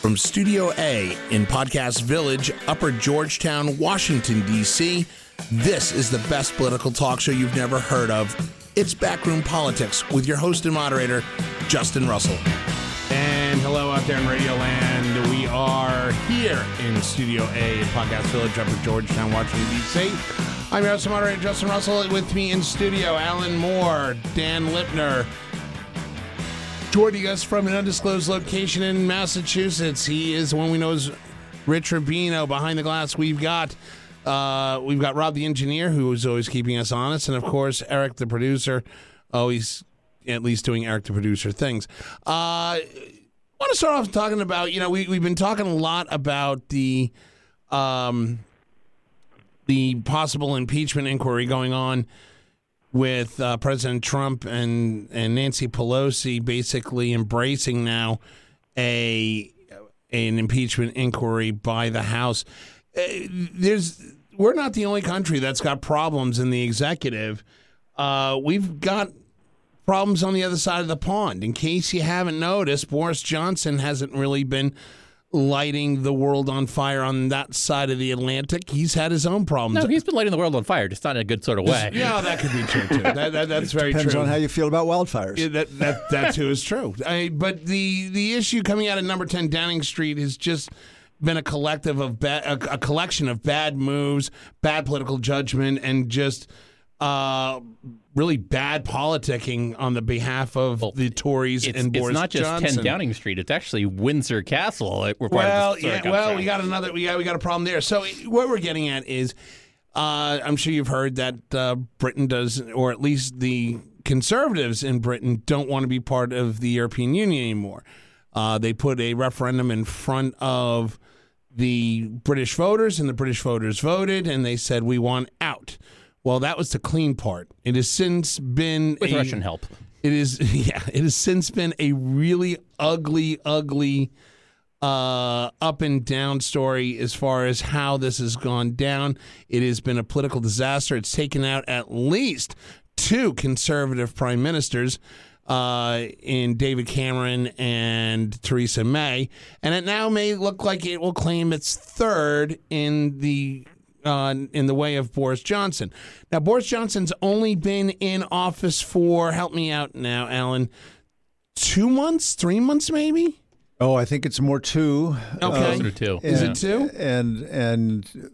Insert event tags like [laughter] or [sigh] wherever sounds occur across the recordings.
From Studio A in Podcast Village, Upper Georgetown, Washington, D.C., this is the best political talk show you've never heard of. It's Backroom Politics with your host and moderator, Justin Russell. And hello out there in Radio Land. We are here in Studio A in Podcast Village, Upper Georgetown, Washington, D.C. I'm your host and moderator, Justin Russell. With me in studio, Alan Moore, Dan Lipner, joining us from an undisclosed location in Massachusetts. He is the one we know as Rich Rubino. Behind the glass, we've got uh, we've got Rob the engineer, who is always keeping us honest, and of course Eric the producer, always at least doing Eric the producer things. Uh, I want to start off talking about you know we we've been talking a lot about the um, the possible impeachment inquiry going on with uh, President Trump and and Nancy Pelosi basically embracing now a an impeachment inquiry by the House. Uh, there's we're not the only country that's got problems in the executive. Uh, we've got problems on the other side of the pond. In case you haven't noticed, Boris Johnson hasn't really been lighting the world on fire on that side of the Atlantic. He's had his own problems. No, he's been lighting the world on fire, just not in a good sort of way. Yeah, that could be true too. That, that, that's very Depends true. on how you feel about wildfires. Yeah, that, that, that too is true. I, but the the issue coming out of number 10 Downing Street has just been a collective of ba- a, a collection of bad moves, bad political judgment, and just uh, really bad politicking on the behalf of Well, the Tories It's, and it's Boris It's not just Johnson. 10 Downing Street; it's actually Windsor Castle. We're part Well, yeah. Well, we got another. We got we got a problem there. So what we're getting at is, uh, I'm sure you've heard that uh, Britain does, or at least the conservatives in Britain don't want to be part of the European Union anymore. Uh, they put a referendum in front of the British voters, and the British voters voted, and they said we want out. Well, that was the clean part. It has since been with a- Russian help. it is, [laughs] yeah, it has since been a really ugly, ugly uh, up and down story as far as how this has gone down. It has been a political disaster. It's taken out at least two conservative prime ministers uh, in David Cameron and Theresa May, and it now may look like it will claim its third in the uh, in the way of Boris Johnson. Now, Boris Johnson's only been in office for help me out now, Alan. Two months, three months, maybe. oh, I think it's more two. Okay. Closer to two. Is it two? And and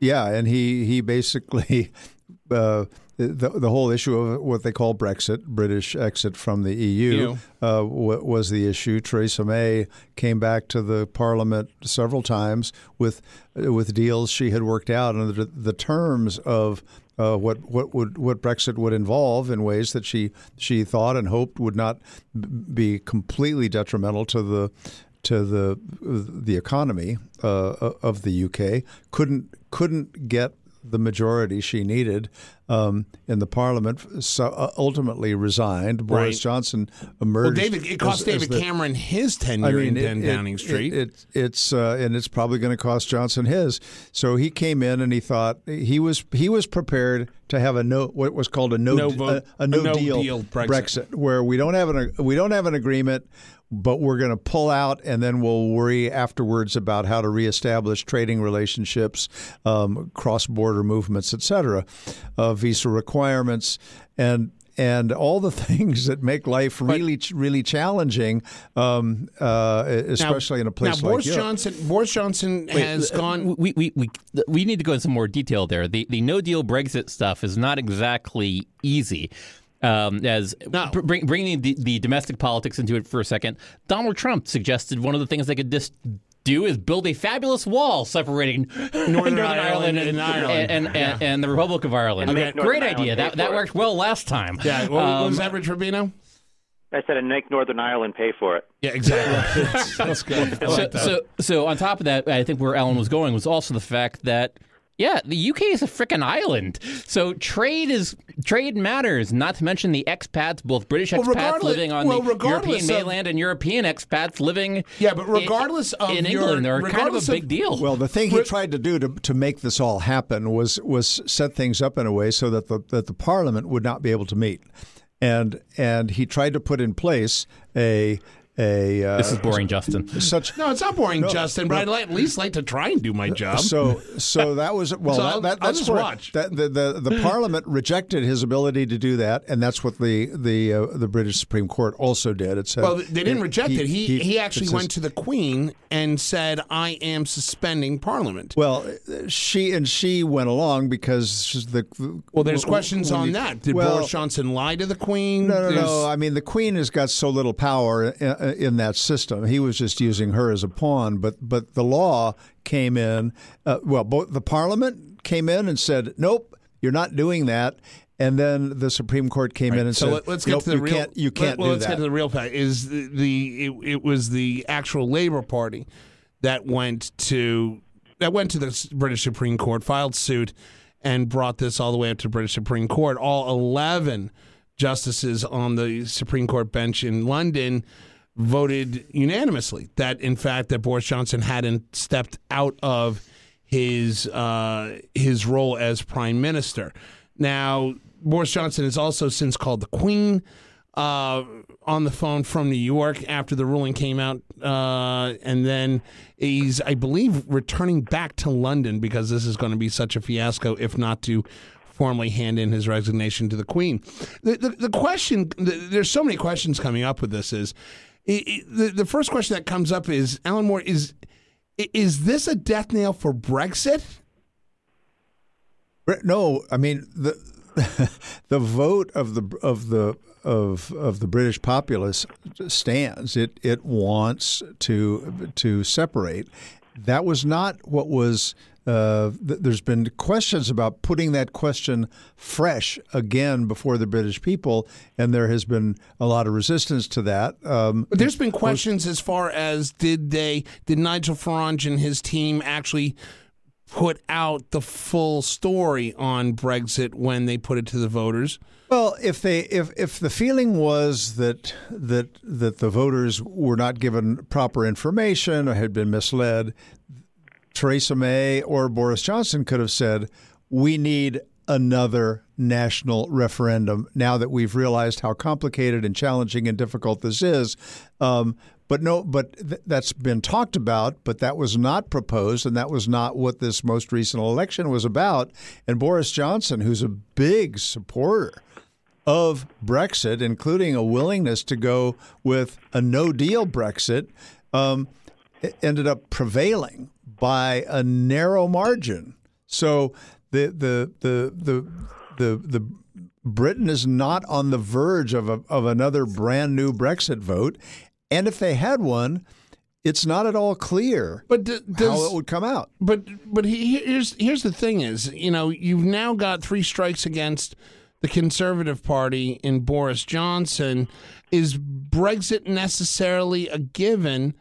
yeah, and he he basically [laughs] uh, the the whole issue of what they call Brexit, British exit from the EU, uh, w- was the issue. Theresa May came back to the Parliament several times with with deals she had worked out, and the, the terms of uh, what what would what Brexit would involve in ways that she she thought and hoped would not be completely detrimental to the to the the economy uh, of the UK couldn't couldn't get the majority she needed um, in the parliament. So uh, ultimately resigned. Boris Right. Johnson Well, emerged. David, it cost as- as David the- Cameron his tenure in 10 Downing Street. It, it- it's uh, and it's probably going to cost Johnson his. So he came in and he thought he was he was prepared to have a no what was called a no No vote- a, a no, a no deal, deal Brexit. where we don't have an we don't have an agreement. But we're going to pull out, and then we'll worry afterwards about how to reestablish trading relationships, um, cross-border movements, et cetera, uh, visa requirements, and and all the [laughs] things that make life really, really challenging, um, uh, especially in a place now, like Boris Europe. Johnson, Boris Johnson has Uh, gone. We, we, we, we need to go into some more detail there. The, the no deal Brexit stuff is not exactly easy. Um, as No. br- bring, bringing the, the domestic politics into it for a second, Donald Trump suggested one of the things they could just do is build a fabulous wall separating [laughs] Northern, Ireland and, and Ireland. and, and, Yeah. and the Republic of Ireland. And make Great Northern idea. That, that for it. worked well last time. yeah, what, what was Um, that, Rich Rubino? I said, and make Northern Ireland pay for it. Yeah, exactly. [laughs] that's, that's good. So, like that. so, so on top of that, I think where Alan was going was also the fact that yeah, the UK is a freaking island. So trade is trade matters. Not to mention the expats, both British Well, expats regardless- living on well, the European of- mainland and European expats living. Yeah, but in- regardless of in your- England, they're kind of a regardless of- big deal. Well, the thing he tried to do to, to make this all happen was was set things up in a way so that the that the Parliament would not be able to meet, and and he tried to put in place a a uh, This is boring, Justin. such No, it's not boring, Justin. But I'd at least like to try and do my job. So, so that was well. So that, I'll- that, I'll that's just where- watch. That, the, the the Parliament rejected his ability to do that, and that's what the the uh, the British Supreme Court also did. It said well, they didn't reject it. He he, actually says- went to the Queen and said, "I am suspending Parliament." Well, she and she went along because the. Well, there's questions when on you- that. Did well, Boris Johnson lie to the Queen? No, no, There's- no. I mean, the Queen has got so little power in, in that system. He was just using her as a pawn. But but the law came in. Uh, well, both the Parliament came in and said, "Nope, you're not doing that." And then the Supreme Court came in and So said, let, us get nope, to the you real. Can't, you can't well, do let's that. get to the real fact. Is the, the it, it was the actual Labour Party that went to that went to the British Supreme Court, filed suit, and brought this all the way up to the British Supreme Court. All eleven justices on the Supreme Court bench in London voted unanimously that, in fact, that Boris Johnson hadn't stepped out of his uh, his role as prime minister. Now, Boris Johnson has also since called the Queen uh, on the phone from New York after the ruling came out, uh, and then he's, I believe, returning back to London because this is going to be such a fiasco, if not to formally hand in his resignation to the Queen. The the, the question, the, there's so many questions coming up with this. Is the the first question that comes up is Alan Moore is is this a death nail for Brexit? No, I mean the [laughs] the vote of the of the of of the British populace stands. It it wants to to separate. That was not what was. Uh, th- there's been questions about putting that question fresh again before the British people, and there has been a lot of resistance to that. Um, But there's been questions as far as did they did Nigel Farage and his team actually put out the full story on Brexit when they put it to the voters? Well, if they if if the feeling was that that that the voters were not given proper information or had been misled, Theresa May or Boris Johnson could have said, "We need another national referendum now that we've realized how complicated and challenging and difficult this is." Um, but no, but th- that's been talked about, but that was not proposed, and that was not what this most recent election was about. And Boris Johnson, who's a big supporter of Brexit, including a willingness to go with a no deal Brexit, um, ended up prevailing by a narrow margin. So the the the the the, the Britain is not on the verge of a, of another brand new Brexit vote, and if they had one, it's not at all clear But d- does, how it would come out. But but he, here's here's the thing is you know you've now got three strikes against the Conservative Party in Boris Johnson. Is Brexit necessarily a given?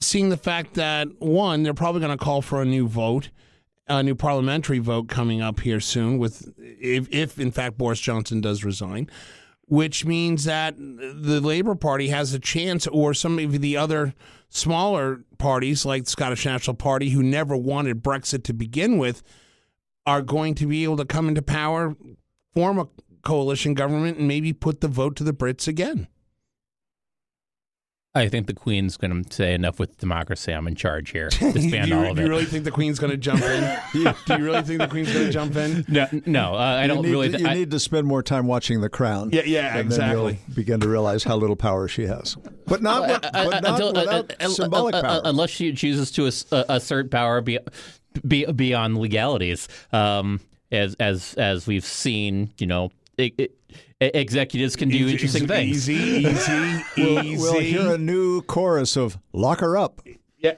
Seeing the fact that one, they're probably going to call for a new vote, a new parliamentary vote coming up here soon. With if if in fact Boris Johnson does resign. Which means that the Labour Party has a chance, or some of the other smaller parties like the Scottish National Party, who never wanted Brexit to begin with, are going to be able to come into power, form a coalition government, and maybe put the vote to the Brits again. I think the Queen's going to say enough with democracy. I'm in charge here. [laughs] Disband you, all of it. do it. you really think the Queen's going to jump in? [laughs] do you really think the Queen's going to jump in? no, no, uh, I don't you need, really. to, th- you I- need to spend more time watching The Crown. Yeah, yeah, and then you'll exactly. begin to realize how little power she has, but not, Uh, but uh, not until- uh, without uh, uh, symbolic uh, uh, power. unless she chooses to ass- uh, assert power be, be, beyond legalities, um, as as as we've seen, you know, it, it, executives can do interesting things. Easy, easy, we'll, easy. we'll hear a new chorus of "Lock her up." yeah.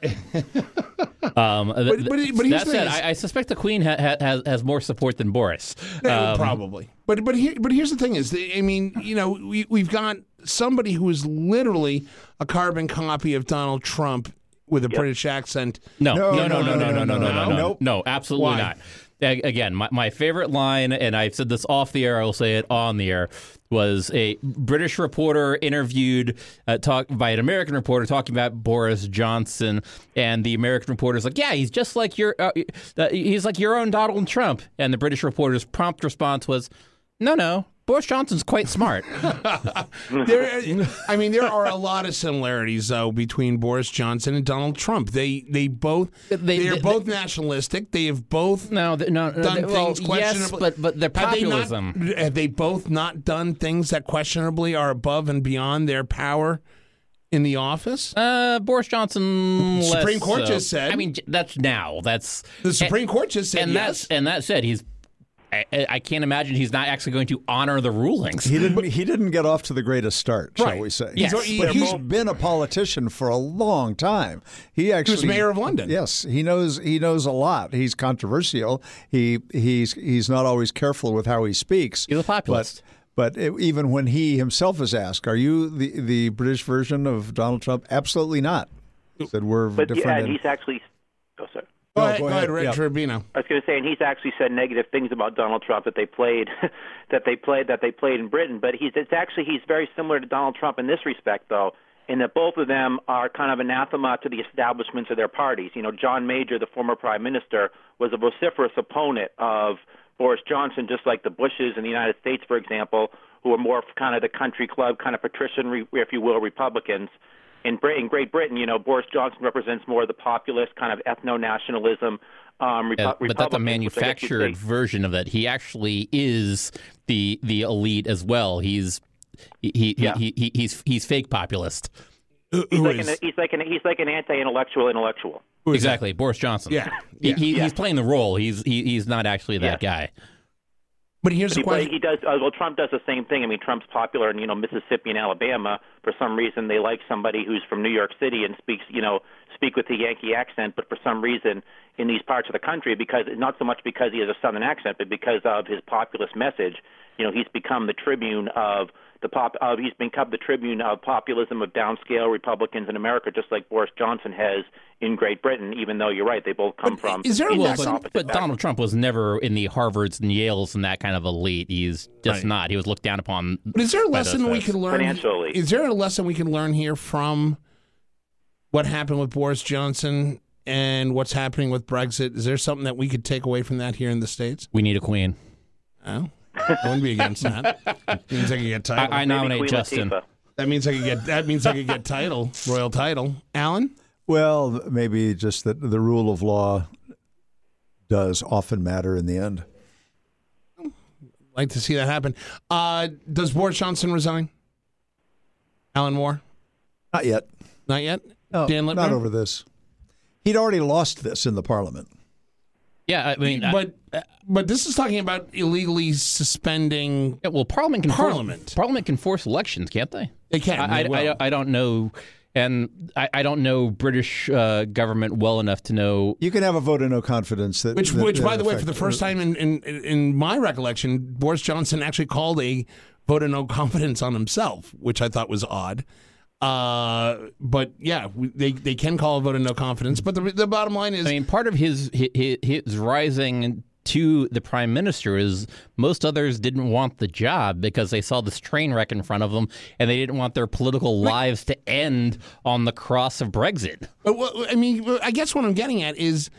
Um, but- but here's that the said, thing is- I, I suspect the Queen ha- ha- has has more support than Boris. Um, probably. But but here but here's the thing is I mean you know we we've got somebody who is literally a carbon copy of Donald Trump with a British accent. No, No, no, no, no, no, no, no, no, no, no, Nope. no, absolutely Why? not. A- Again, my, my favorite line, and I've said this off the air, I will say it on the air, was a British reporter interviewed uh, talk by an American reporter talking about Boris Johnson, and the American reporter's like, "Yeah, he's just like your, uh, uh, he's like your own Donald Trump," and the British reporter's prompt response was, "No, no, Boris Johnson's quite smart. [laughs] there, I mean, there are a lot of similarities though between Boris Johnson and Donald Trump. They they both they, They- are they- both nationalistic. They have both no, no, no, done well, things yes, questionable. but but their Have they not- populism. Have they both not done things that questionably are above and beyond their power in the office? Uh, Boris Johnson. Supreme Court so. just said- I mean, that's now. That's The Supreme Court just said and yes. that's and that said, he's. I, I- I can't imagine he's not actually going to honor the rulings. He didn't. He didn't get off to the greatest start, shall Right. we say? Yes. but He's- he's been a politician for a long time. He actually was mayor of London. Yes, he knows. He knows a lot. He's controversial. He he's he's not always careful with how he speaks. He's a populist. But, but it- even when he himself is asked, "Are you the the British version of Donald Trump?" Absolutely not. He said we're But different. yeah, and in- he's actually. Oh, sorry. Go, No, ahead, go go ahead. ahead, Rich Yeah. Rubino. I was going to say, and he's actually said negative things about Donald Trump that they played, [laughs] that they played, that they played in Britain. But he's it's actually he's very similar to Donald Trump in this respect, though, in that both of them are kind of anathema to the establishments of their parties. You know, John Major, the former prime minister, was a vociferous opponent of Boris Johnson, just like the Bushes in the United States, for example, who are more kind of the country club, kind of patrician, re- if you will, Republicans in, in Great Britain, you know, Boris Johnson represents more of the populist kind of ethno-nationalism. Um, Repu- Uh, but that's a Republicans, which I guess you'd manufactured version of that. He actually is the the elite as well. He's he, he, Yeah. he, he he's he's fake populist. Who- He's like, is- an, he's like an he's like an anti-intellectual intellectual. who is that? Exactly, Boris Johnson. Yeah, yeah. he, Yeah. he's playing the role. He's he, he's not actually that guy. But here's the He, question. he does. Uh, well, Trump does the same thing. I mean, Trump's popular in you know Mississippi and Alabama. For some reason, they like somebody who's from New York City and speaks you know speak with the Yankee accent. But for some reason, in these parts of the country, because not so much because he has a Southern accent, but because of his populist message, you know, he's become the tribune of the pop. Of, he's become the tribune of populism of downscale Republicans in America, just like Boris Johnson has in Great Britain. Even though you're right, they both come But from is there a Well, lesson- but, but. Donald Trump was never in the Harvards and Yales and that kind of elite. He's just Right. not. He was looked down upon. But is there a lesson we folks. could learn? Financially. Is there a lesson we can learn here from what happened with Boris Johnson and what's happening with Brexit? Is there something that we could take away from that here in the states? We need a queen. Oh, I wouldn't be against that. [laughs] means I could get title. I, I nominate Queen Justin. Latifah. that means I could get. That means I could get title, royal title. Alan, well, maybe just that the rule of law does often matter in the end. like to see that happen. Uh, does Boris Johnson resign? Alan Moore, Not yet. not yet. No, Dan Lipner? not over this. He'd already lost this in the parliament. Yeah, I mean, But but this is talking about illegally suspending. yeah, well, Parliament can Parliament. Force, Parliament can force elections, can't they? They can. I, they I, I, don't- I don't know, and I, I don't know British uh, government well enough to know. You can have a vote of no confidence that. Which, that- which, that by the way, for the first time in, in in my recollection, Boris Johnson actually called a vote of no confidence on himself, which I thought was odd. Uh, but yeah, we- they they can call a vote of no confidence. But the the bottom line is, I mean, part of his his, his rising to the prime minister is most others didn't want the job because they saw this train wreck in front of them and they didn't want their political lives to end on the cross of Brexit. But what, I mean, I guess what I'm getting at is.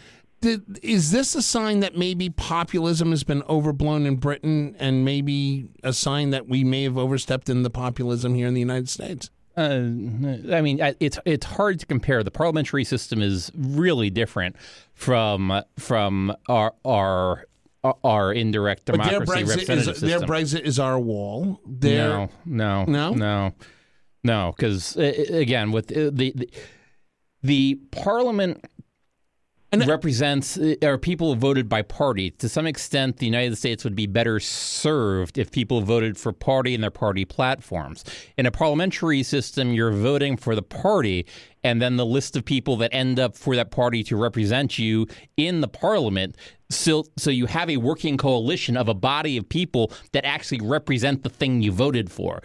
Is this a sign that maybe populism has been overblown in Britain, and maybe a sign that we may have overstepped in the populism here in the United States? Uh, I mean, it's it's hard to compare. The parliamentary system is really different from from our our our indirect But their democracy Brexit representative is their. Brexit is our wall. Their, No, no, No? no, no. Because again, with uh, the the, the parliament And- represents uh, or people voted by party. To some extent, the United States would be better served if people voted for party and their party platforms. In a parliamentary system, you're voting for the party, and then the list of people that end up for that party to represent you in the parliament. So, so you have a working coalition of a body of people that actually represent the thing you voted for.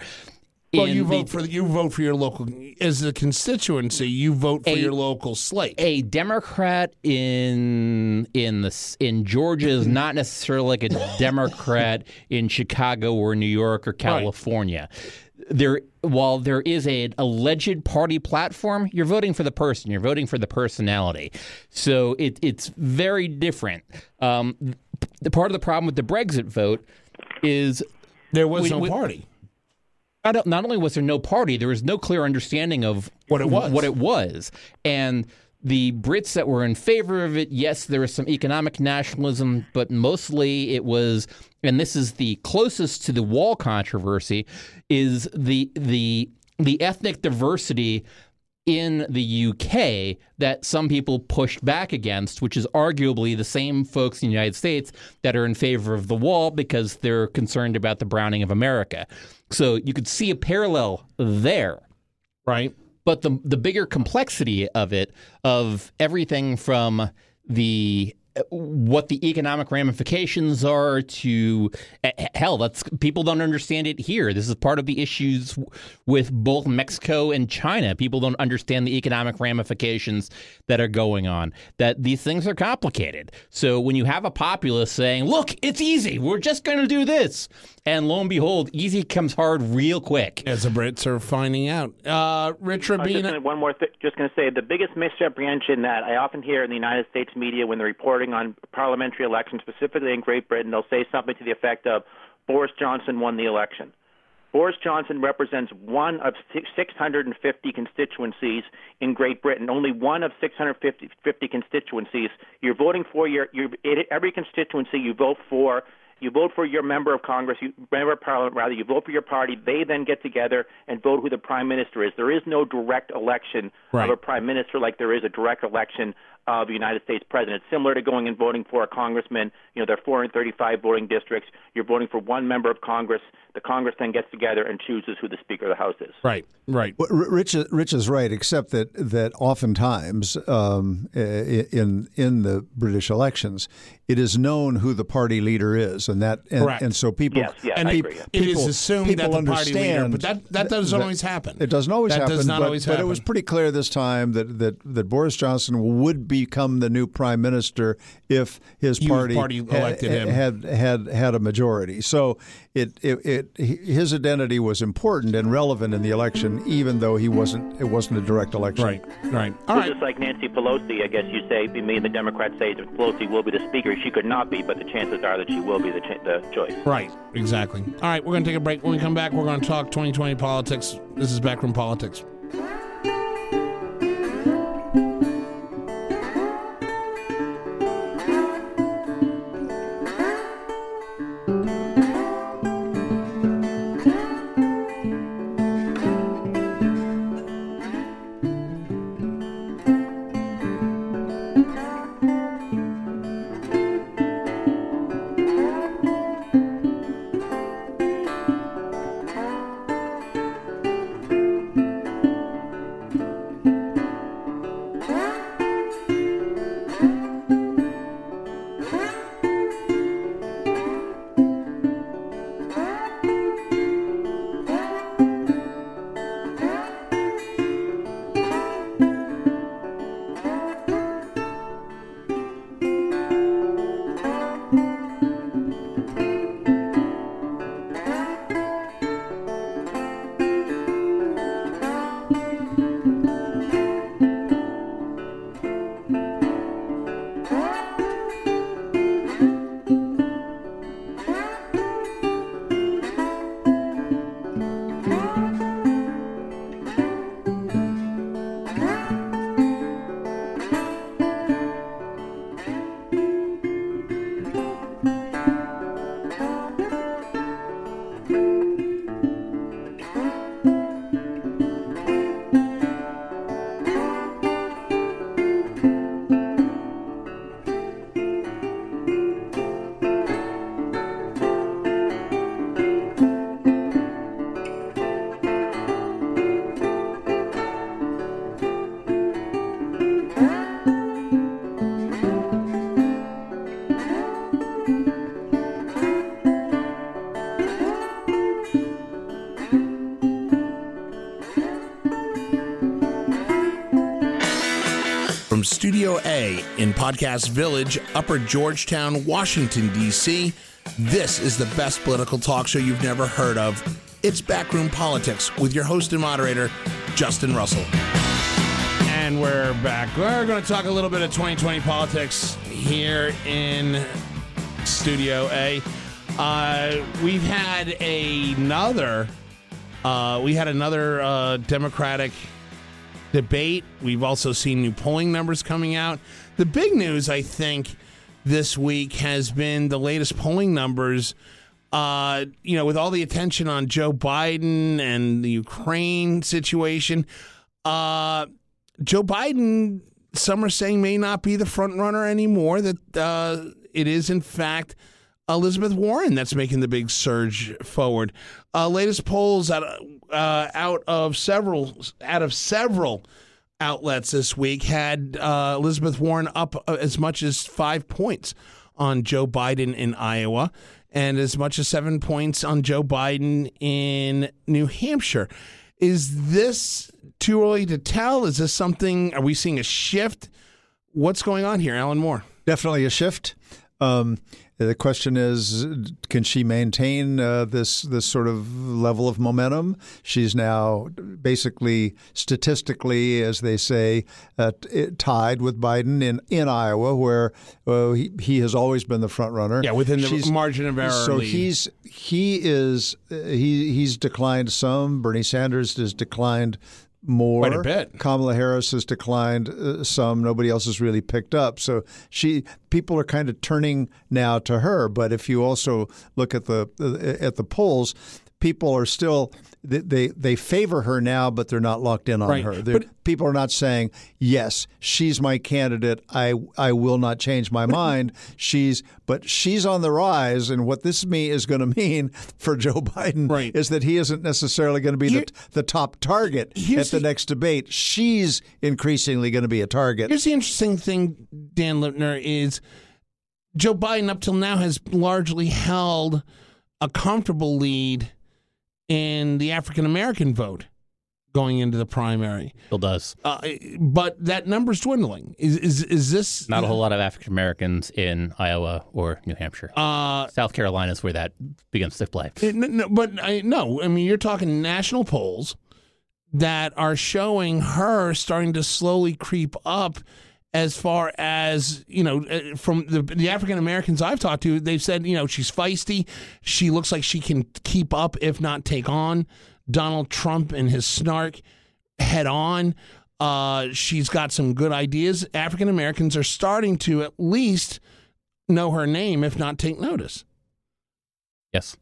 Well, you the- vote for you vote for your local as a constituency. You vote for A- your local slate. a Democrat in in the in Georgia is not necessarily like a [laughs] Democrat in Chicago or New York or California. There, while there is a alleged party platform, you're voting for the person. You're voting for the personality. So it, it's very different. Um, the part of the problem with the Brexit vote is There was we- no we- party. Not only was there no party, there was no clear understanding of What it was. What it was, and the Brits that were in favor of it, yes, there was some economic nationalism, but mostly it was, and this is the closest to the wall controversy, is the the the ethnic diversity in the UK that some people pushed back against, which is arguably the same folks in the United States that are in favor of the wall because they're concerned about the browning of America. So you could see a parallel there. Right. But the the bigger complexity of it, of everything from the what the economic ramifications are to eh, hell that's people don't understand it here this is part of the issues with both Mexico and China people don't understand the economic ramifications that are going on that these things are complicated so when you have a populace saying look it's easy we're just going to do this and lo and behold easy comes hard real quick As the Brits are finding out. Uh, Rich I just gonna, one more thing. Just going to say the biggest misapprehension that I often hear in the United States media when they're reporting on parliamentary elections, specifically in Great Britain, they'll say something to the effect of Boris Johnson won the election. Boris Johnson represents one of 650 constituencies in Great Britain. Only one of 650 50 constituencies. You're voting for your, your every constituency you vote for. You vote for your member of Congress, you, member of Parliament, rather. You vote for your party. They then get together and vote who the prime minister is. There is no direct election Right. of a prime minister like there is a direct election of a United States president. It's similar to going and voting for a congressman. You know, there are 435 voting districts. You're voting for one member of Congress. The Congress then gets together and chooses who the Speaker of the House is. Right. Right. Well, Rich, Rich is right, except that that oftentimes um, in in the British elections, it is known who the party leader is, and that and, Correct. and so people Yes, yes, and I it- agree, yeah. it is people- assumed people that the party leader, understand but that that doesn't always happen. It doesn't always that happen. does not but, always but it was pretty clear this time that, that, that Boris Johnson would become the new prime minister if his Youth party, party had- elected him. had had had a majority. So it, it it his identity was important and relevant in the election, even though he wasn't. It wasn't a direct election. Right. Right. All It's right. just like Nancy Pelosi, I guess you say, me and the Democrats say that Pelosi will be the Speaker. She could not be, but the chances are that she will be the, the choice. Right, exactly. All right, we're going to take a break. When we come back, we're going to talk 2020 politics. This is Backroom Politics. Podcast Village, Upper Georgetown, Washington, D.C., this is the best political talk show you've never heard of. It's Backroom Politics with your host and moderator, Justin Russell. And we're back. We're going to talk a little bit of 2020 politics here in Studio A. Uh, we've had another. Uh, we had another uh, Democratic debate. We've also seen new polling numbers coming out. The big news, I think, this week has been the latest polling numbers. Uh, you know, with all the attention on Joe Biden and the Ukraine situation, uh, Joe Biden, some are saying may not be the front runner anymore. That uh, it is, in fact, Elizabeth Warren that's making the big surge forward. Uh, latest polls out uh, out of several out of several outlets this week had uh, Elizabeth Warren up uh, as much as five points on Joe Biden in Iowa and as much as seven points on Joe Biden in New Hampshire. Is this too early to tell? Is this something? Are we seeing a shift? What's going on here, Alan Moore? Definitely a shift. Um, the question is, can she maintain uh, this this sort of level of momentum? She's now basically statistically, as they say, uh, tied with Biden in, in Iowa, where uh, he, he has always been the front runner. Yeah, within the She's, margin of error. So lead. he's he is he he's declined some. Bernie Sanders has declined more. Quite a bit. Kamala Harris has declined uh, some. Nobody else has really picked up. So she people are kind of turning now to her. But if you also look at the uh, at the polls, people are still they they favor her now, but they're not locked in on right. her. But, people are not saying yes, she's my candidate. I I will not change my mind. She's but she's on the rise, and what this me is going to mean for Joe Biden right. is that he isn't necessarily going to be Here, the, the top target at the, the next debate. She's increasingly going to be a target. Here's the interesting thing, Dan Lipner, is Joe Biden up till now has largely held a comfortable lead in the African American vote going into the primary. Still does. Uh, but that number's dwindling. Is is is this not a whole lot of African Americans in Iowa or New Hampshire? Uh, South Carolina is where that begins to play. It, no, but I, no, I mean you're talking national polls that are showing her starting to slowly creep up as far as you know uh, from the, the African Americans I've talked to, they've said you know she's feisty. She looks like she can keep up, if not take on Donald Trump and his snark head on. Uh, she's got some good ideas. African Americans are starting to at least know her name, if not take notice. Yes.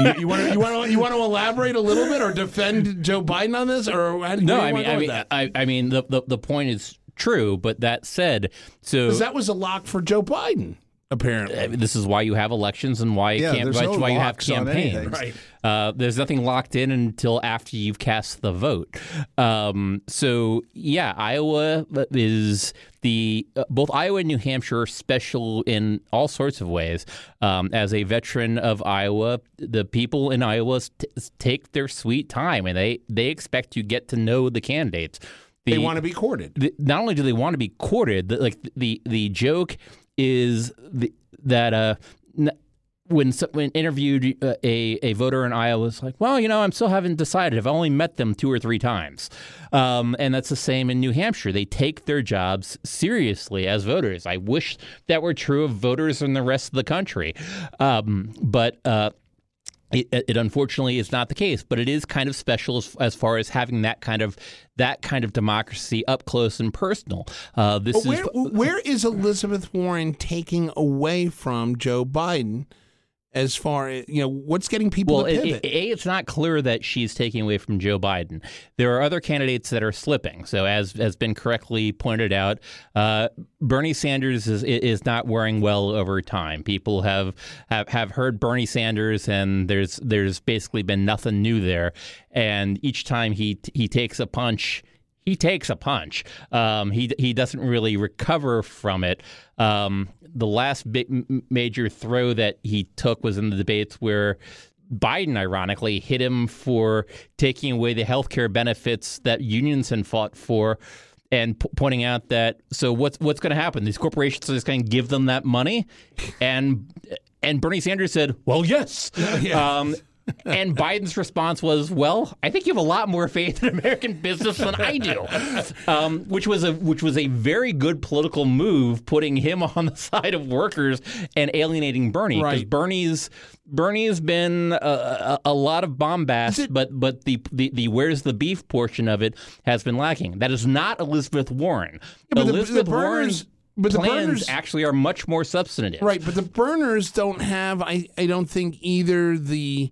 You want to you want to you want to elaborate a little bit or defend Joe Biden on this or no? I mean, I mean, I, I, mean, the, the the point is true, but that said, so that was a lock for Joe Biden. Apparently, this is why you have elections and why yeah, camp- no why you have campaigns. Right. Uh, there's nothing locked in until after you've cast the vote. Um, so yeah, Iowa is the uh, both Iowa and New Hampshire are special in all sorts of ways. Um, as a veteran of Iowa, the people in Iowa t- take their sweet time and they they expect to get to know the candidates. The, they want to be courted. The, not only do they want to be courted, the, like the the joke is the, that uh, when when interviewed uh, a a voter in Iowa was like, well, you know, I'm still haven't decided. I've only met them two or three times, um, and that's the same in New Hampshire. They take their jobs seriously as voters. I wish that were true of voters in the rest of the country, um, but. Uh, it, it, unfortunately is not the case, but it is kind of special as, as, far as having that kind of that kind of democracy up close and personal. Uh, this where, is where is Elizabeth Warren taking away from Joe Biden? As far as you know what's getting people well, to pivot. A, it's not clear that she's taking away from Joe Biden. There are other candidates that are slipping. So as has been correctly pointed out, uh, Bernie Sanders is is not wearing well over time. People have, have have heard Bernie Sanders, and there's there's basically been nothing new there. And each time he he takes a punch he takes a punch. Um, he he doesn't really recover from it. Um, the last big major throw that he took was in the debates where Biden, ironically, hit him for taking away the health care benefits that unions had fought for. And p- pointing out that so what's what's going to happen? These corporations are just going to give them that money, and and Bernie Sanders said, "Well, yes." [laughs] Um, and Biden's response was, "Well, I think you have a lot more faith in American business than I do," um, which was a which was a very good political move, putting him [laughs] on the side of workers and alienating Bernie because Right. Bernie's Bernie's been a, a, a lot of bombast, but but the, the the where's the beef portion of it has been lacking. That is not Elizabeth Warren. but the- the Elizabeth Warren's but the plans Berners- actually are much more substantive. Right, but the Berners don't have, I, I don't think, either the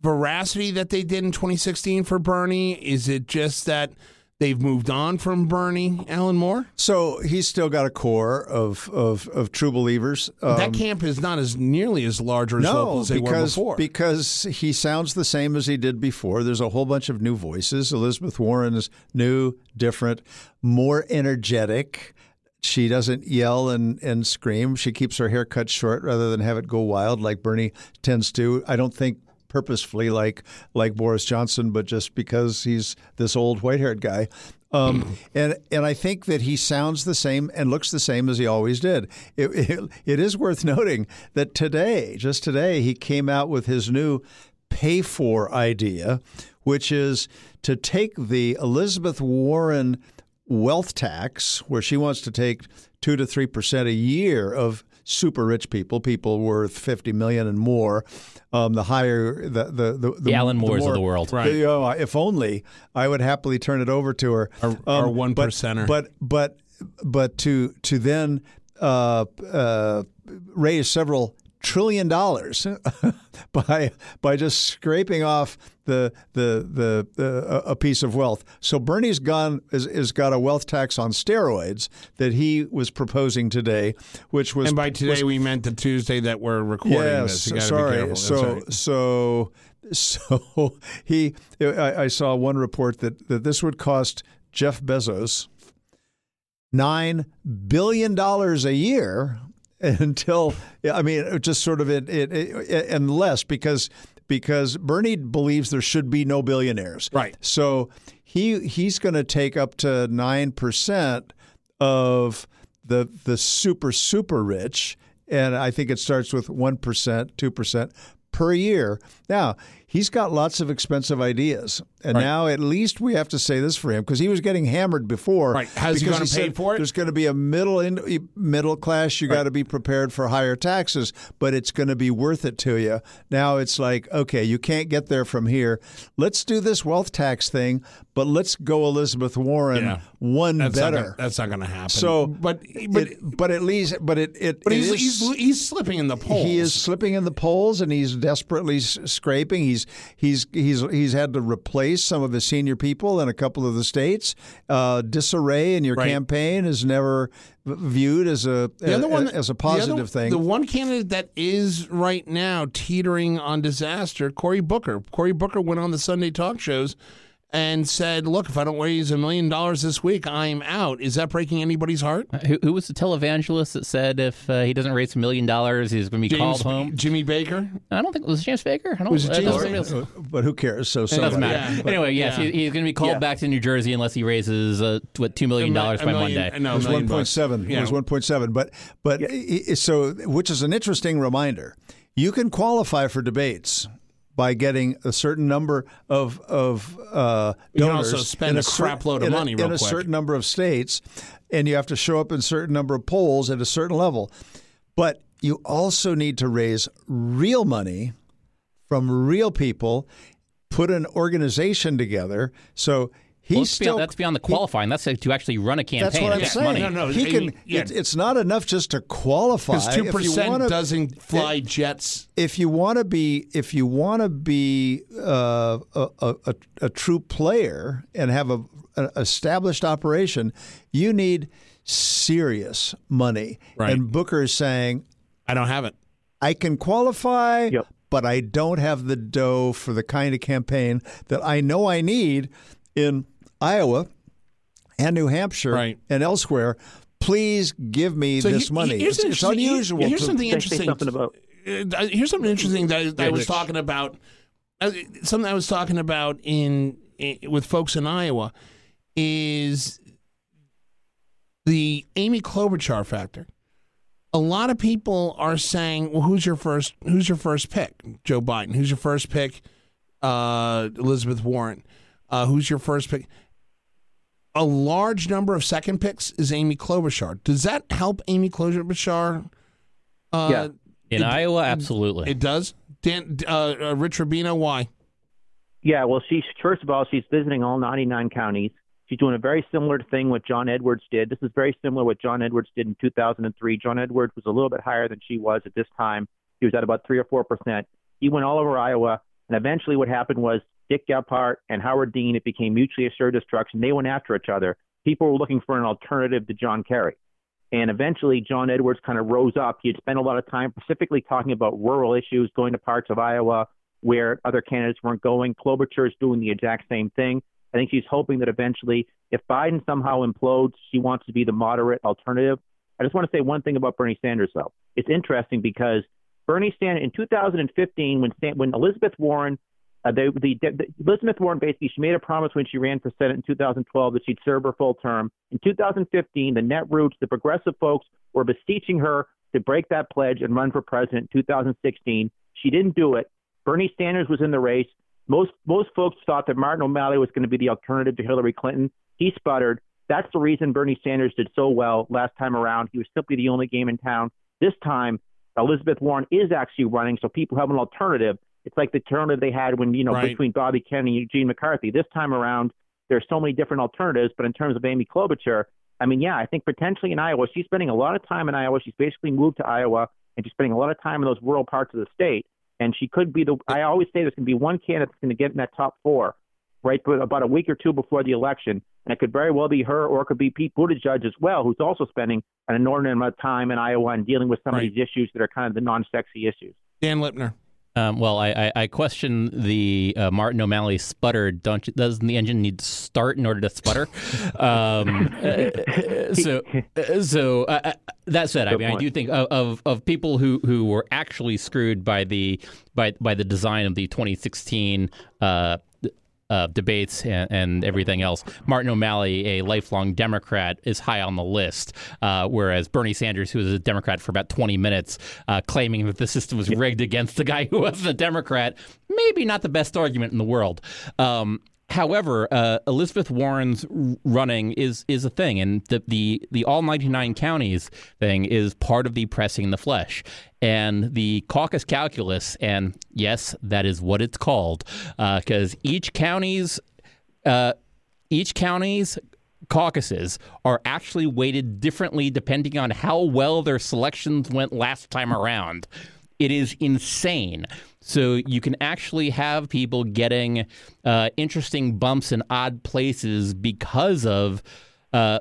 veracity that they did in 2016 for Bernie. Is it just that they've moved on from Bernie, Alan Moore? So he's still got a core of of, of true believers. Um, that camp is not as nearly as large or as no, as they were because before. because he sounds the same as he did before. There's a whole bunch of new voices. Elizabeth Warren is new, different, more energetic. She doesn't yell and, and scream. She keeps her hair cut short rather than have it go wild like Bernie tends to. I don't think purposefully like like Boris Johnson, but just because he's this old white haired guy. Um, [clears throat] and and I think that he sounds the same and looks the same as he always did. It, [laughs] it, it is worth noting that today, just today, he came out with his new pay for idea, which is to take the Elizabeth Warren wealth tax, where she wants to take two to three percent a year of super rich people, people worth fifty million and more. Um, the higher the the the, The Alan Moores of more- the world. Right. you know, if only I would happily turn it over to her. Our- our one but- percenter. But but but to to then uh, uh, raise several trillion dollars [laughs] by by just scraping off the the the uh, a piece of wealth. So Bernie's gone is, is got a wealth tax on steroids that he was proposing today, which was and by today, was we meant the Tuesday that we're recording Yes, this. You gotta be sorry. So, right. so, so [laughs] he. I, I saw one report that that this would cost Jeff Bezos nine billion dollars a year [laughs] until I mean just sort of it, it, it and less because because Bernie believes there should be no billionaires. Right. So he he's going to take up to nine percent of the the super super rich, and I think it starts with one percent, two percent per year. Now he's got lots of expensive ideas, and now at least we have to say this for him because he was getting hammered before. Right. How's he gonna pay for it? There's going to be a middle in, middle class. You got to be prepared for higher taxes, but it's going to be worth it to you. Now it's like, okay, you can't get there from here. Let's do this wealth tax thing, but let's go Elizabeth Warren Yeah. one that's better. Not gonna, that's not going to happen. so, but but it- but at least, but it, it but it he's, is- he's he's slipping in the polls. he is slipping in the polls, and he's desperately scraping. He's he's he's he's had to replace some of his senior people in a couple of the states. Uh, disarray in your Right. campaign is never viewed as a, The other one as a the positive other- thing. The one candidate that is right now teetering on disaster, Cory Booker. Cory Booker went on the Sunday talk shows and said, "Look, if I don't raise a million dollars this week, I'm out." Is that breaking anybody's heart? Who, who was the televangelist that said if uh, he doesn't raise a million dollars, he's going to be called home? Jimmy Baker. I don't think it was James Baker. I don't. Was it uh, James doesn't- Baker? but who cares? So It doesn't matter. Yeah, but- anyway, yes, yeah. he, he's going to be called Yeah. back to New Jersey unless he raises uh, what two million dollars by million- Monday. No, It was a million one point seven. It was one point seven. But but i- i- so which is an interesting reminder. You can qualify for debates by getting a certain number of of uh, You can donors also spend a cer- crap load of in a- money in real a certain number of states, and you have to show up in a certain number of polls at a certain level. But you also need to raise real money from real people, put an organization together. So. He's Well, that's, still, beyond, that's beyond the qualifying. That's to actually run a campaign. that's what I'm It's saying. money. No, no, he I can. yeah. it- it's not enough just to qualify. Because two percent doesn't fly jets. If you want to be, if you want to be uh, a, a, a, a true player and have a, an established operation, you need serious money. Right. And Booker is saying, I don't have it. I can qualify, Yep. but I don't have the dough for the kind of campaign that I know I need in Iowa and New Hampshire Right. and elsewhere. Please give me So this he- money. Here's It's, it's interesting- unusual. Here's to- something Can I say interesting. something about Uh, here's something interesting that, I- that I was Rich. talking about. uh, Something I was talking about in, in with folks in Iowa is the Amy Klobuchar factor. a lot of people are saying, "Well, who's your first? Who's your first pick? Joe Biden. Who's your first pick? Uh, Elizabeth Warren. Uh, who's your first pick?" A large number of second picks is Amy Klobuchar. Does that help Amy Klobuchar? Uh, yeah. In it, Iowa, absolutely. It does. Dan, uh, uh, Rich Rubino, why? Yeah, well, she's first of all, she's visiting all 99 counties. She's doing a very similar thing what John Edwards did. This is very similar what John Edwards did in 2003. John Edwards was a little bit higher than she was at this time. He was at about three or four percent. He went all over Iowa, and eventually, what happened was Dick Gephardt and Howard Dean. It became mutually assured destruction. They went after each other. People were looking for an alternative to John Kerry. And eventually, John Edwards kind of rose up. He had spent a lot of time specifically talking about rural issues, going to parts of Iowa where other candidates weren't going. Klobuchar is doing the exact same thing. I think she's hoping that eventually, if Biden somehow implodes, she wants to be the moderate alternative. I just want to say one thing about Bernie Sanders, though. It's interesting because Bernie Sanders in 2015, when when Elizabeth Warren, uh, the, the, the, Elizabeth Warren basically she made a promise when she ran for Senate in 2012 that she'd serve her full term. In 2015, the Netroots, the progressive folks, were beseeching her to break that pledge and run for president in 2016. She didn't do it. Bernie Sanders was in the race. Most most folks thought that Martin O'Malley was going to be the alternative to Hillary Clinton. He sputtered. That's the reason Bernie Sanders did so well last time around. He was simply the only game in town. This time, Elizabeth Warren is actually running, so people have an alternative. It's like the alternative they had when you know right. between Bobby Kennedy and Eugene McCarthy. This time around, there's so many different alternatives. But in terms of Amy Klobuchar, I mean, yeah, I think potentially in Iowa, she's spending a lot of time in Iowa. She's basically moved to Iowa, and she's spending a lot of time in those rural parts of the state and she could be the. I always say there's going to be one candidate that's going to get in that top four, right? But about a week or two before the election, and it could very well be her, or it could be Pete Buttigieg as well, who's also spending an inordinate amount of time in Iowa and dealing with some right. of these issues that are kind of the non-sexy issues. Dan Lipner. Um, well, I, I, I, question the uh, Martin O'Malley sputter. Don't you, doesn't the engine need to start in order to sputter? [laughs] um, uh, [laughs] so so uh, uh, that said, Good I mean, point. I do think of, of, of people who, who were actually screwed by the by by the design of the 2016 uh, debates and, and, everything else. Martin O'Malley, a lifelong Democrat, is high on the list, uh, whereas Bernie Sanders, who was a Democrat for about 20 minutes, uh, claiming that the system was rigged against the guy [laughs] who was a Democrat, maybe not the best argument in the world. Um, However, uh, Elizabeth Warren's running is is a thing, and the, the the all 99 counties thing is part of the pressing the flesh. And the caucus calculus, and yes, that is what it's called, because uh, each county's uh, each county's caucuses are actually weighted differently depending on how well their selections went last time around. It is insane. So you can actually have people getting uh, interesting bumps in odd places because of. Uh,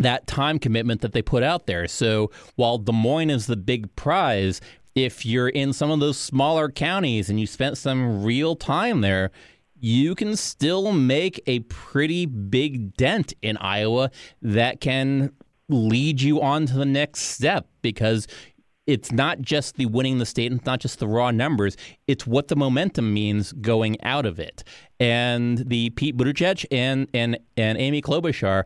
that time commitment that they put out there. So while Des Moines is the big prize, if you're in some of those smaller counties and you spent some real time there, you can still make a pretty big dent in Iowa that can lead you on to the next step because it's not just the winning the state, and it's not just the raw numbers. It's what the momentum means going out of it. And the Pete Buttigieg and and and Amy Klobuchar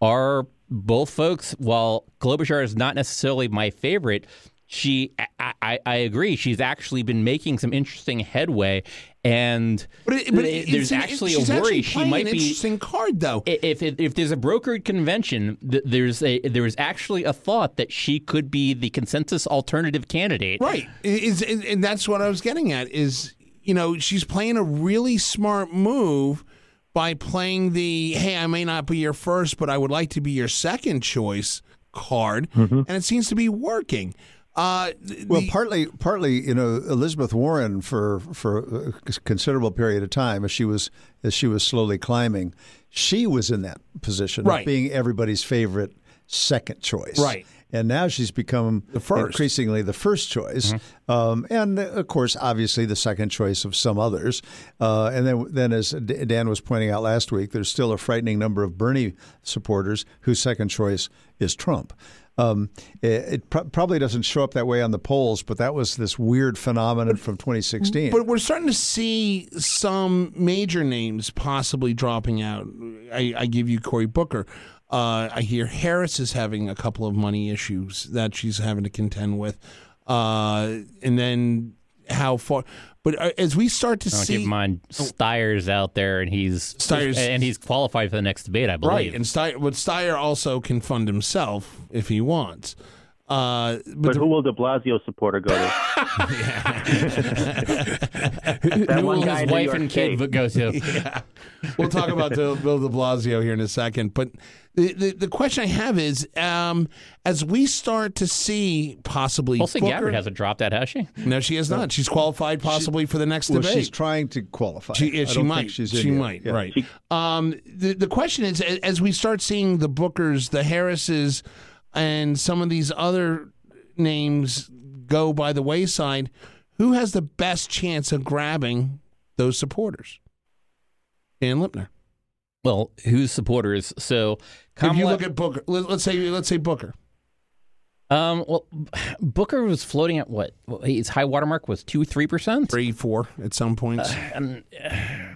are both folks. While Klobuchar is not necessarily my favorite, she I, I, I, agree she's actually been making some interesting headway and but, it, but there's actually a worry. actually she might be interesting card though. If, if, if there's a brokered convention there's a there's actually a thought that she could be the consensus alternative candidate. Right. Is and that's what I was getting at is you know she's playing a really smart move by playing the hey I may not be your first but I would like to be your second choice card. Mm-hmm. and it seems to be working uh, the, well, partly, partly, you know, Elizabeth Warren for for a considerable period of time, as she was as she was slowly climbing, she was in that position right. of being everybody's favorite second choice, right? And now she's become the increasingly the first choice, mm-hmm. um, and of course, obviously, the second choice of some others. Uh, and then, then, as Dan was pointing out last week, there's still a frightening number of Bernie supporters whose second choice is Trump. Um, it, it pr- probably doesn't show up that way on the polls, but that was this weird phenomenon from 2016. But we're starting to see some major names possibly dropping out. I, I give you Cory Booker. Uh, I hear Harris is having a couple of money issues that she's having to contend with. Uh, and then how far? But uh, as we start to see, keep in mind Steyer's out there, and he's Steyer's- and he's qualified for the next debate, I believe. right, and Steyer, but Steyer also can fund himself if he wants. Uh, but But the- who will De Blasio supporter go to? [laughs] [laughs] Who one will his New wife York and kid State. go to? [laughs] yeah. We'll talk about Bill, Bill de Blasio here in a second. But the, the, the question I have is um, as we start to see possibly. Tulsi Booker- Gabbard hasn't dropped out, has she? No, she has not. She's qualified possibly for the next well, debate. she's trying to qualify. She, yeah, she might. She's she yet. might. Yeah. Right. Um, the the question is, as we start seeing the Bookers, the Harrises, and some of these other names go by the wayside, who has the best chance of grabbing those supporters? Dan Lipner. Well, whose supporters? So if you look at Booker, let, let's say let's say Booker. Um, well, Booker was floating at what? His high watermark was two, three percent. three, four at some points. And uh,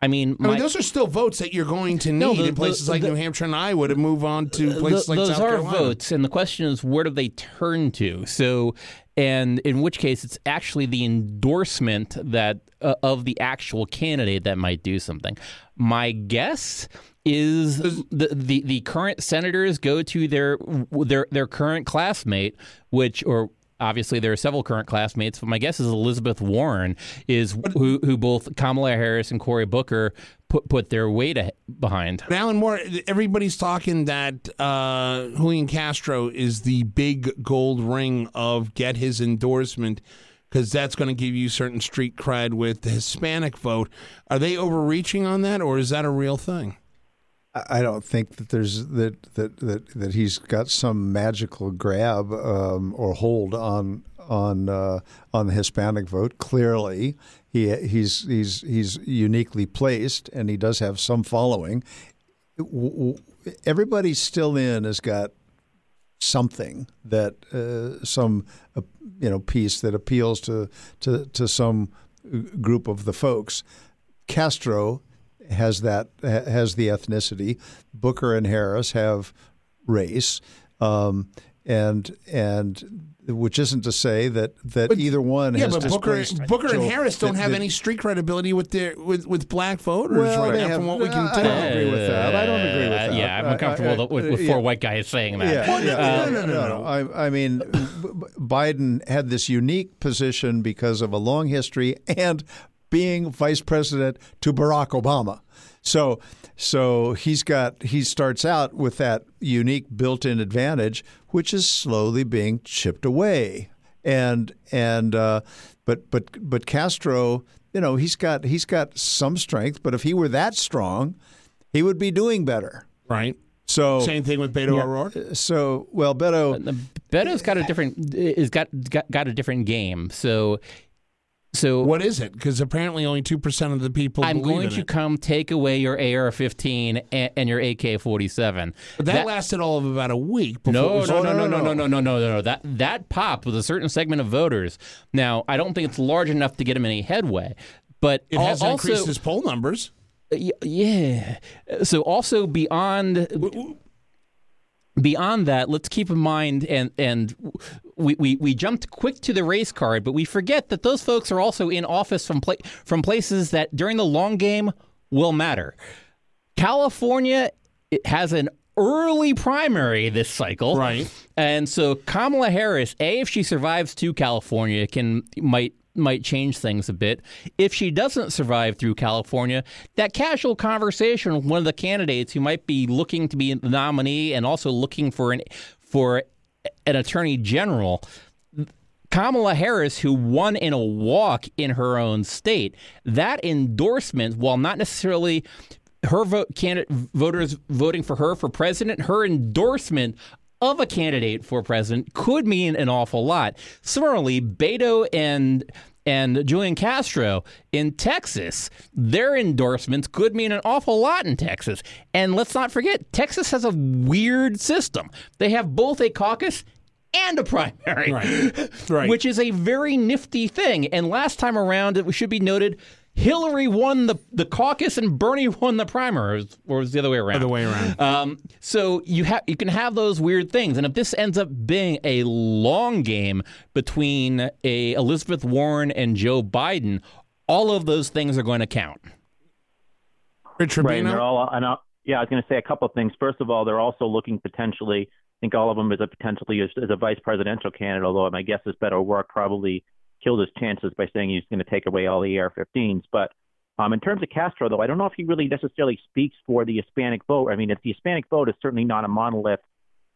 I mean, I mean, those are still votes that you're going to need No, the- in places the- like the- New Hampshire and Iowa to move on to th- places like those South are Carolina. votes, and the question is, where do they turn to? So, and in which case, it's actually the endorsement that uh, of the actual candidate that might do something. My guess is the, the the current senators go to their their their current classmate, which or obviously there are several current classmates, but my guess is Elizabeth Warren is who who both Kamala Harris and Cory Booker put put their weight behind. But Alan Moore, everybody's talking that uh, Julian Castro is the big gold ring of get his endorsement because that's going to give you certain street cred with the Hispanic vote. Are they overreaching on that, or is that a real thing? I don't think that there's that that that, that he's got some magical grab um, or hold on on uh, on the Hispanic vote. Clearly, he he's he's he's uniquely placed, and he does have some following. Everybody still in has got something that uh, some uh, you know piece that appeals to to to some group of the folks. Castro has that has the ethnicity. Booker and Harris have race, um, and and which isn't to say that that either one Yeah, has but Booker, displaced Booker and Harris don't that- have that- any street credibility with their with, with black voters Well, right they now, have- from what we can I tell. don't agree with that. I don't agree with Uh, that. yeah, I'm uncomfortable I- with, with yeah. four white guys saying that. Yeah, yeah. no, no, no, no, I, I mean, B- B- Biden had this unique position because of a long history and being vice president to Barack Obama. So, so he's got he starts out with that unique built-in advantage, which is slowly being chipped away. And and uh, but but but Castro, you know, he's got he's got some strength. But if he were that strong, he would be doing better. Right. So Same thing with Beto O'Rourke. so well, Beto. Beto's got a different is got, got got a different game. So so What is it? Because apparently only two percent of the people. I'm going in to it. come take away your AR-15 and, and your AK-47. But that, lasted all of about a week. Before it No, was- no, no, no, no, no, no, no, no, no. That that popped with a certain segment of voters. Now, I don't think it's large enough to get him any headway, but It has also, increased his poll numbers. Yeah. So also beyond beyond that, let's keep in mind and and we, we, we jumped quick to the race card, but we forget that those folks are also in office from pla- from places that during the long game will matter. California it has an early primary this cycle. Right. And so Kamala Harris, A, if she survives to California, can might might change things a bit. If she doesn't survive through California, that casual conversation with one of the candidates who might be looking to be the nominee and also looking for an for an attorney general, Kamala Harris, who won in a walk in her own state, that endorsement, while not necessarily her vote candidate voters voting for her for president, her endorsement of a candidate for president could mean an awful lot. Similarly, Beto and and Julian Castro in Texas. Their endorsements could mean an awful lot in Texas. And let's not forget, Texas has a weird system. They have both a caucus and a primary, Right. Right. [laughs] which is a very nifty thing. And last time around, it should be noted, Hillary won the, the caucus and Bernie [laughs] won the primary, or was, or was it the other way around? Other way around. Um, so you have you can have those weird things, and if this ends up being a long game between a Elizabeth Warren and Joe Biden, all of those things are going to count. Rich Right, and they're all. And I'll, yeah, I was going to say a couple of things. First of all, they're also looking potentially. I think all of them as a potentially as, as a vice presidential candidate. Although my guess is Beto O'Rourke probably killed his chances by saying he's going to take away all the AR-15s. But um, in terms of Castro, though, I don't know if he really necessarily speaks for the Hispanic vote. I mean, if the Hispanic vote is certainly not a monolith.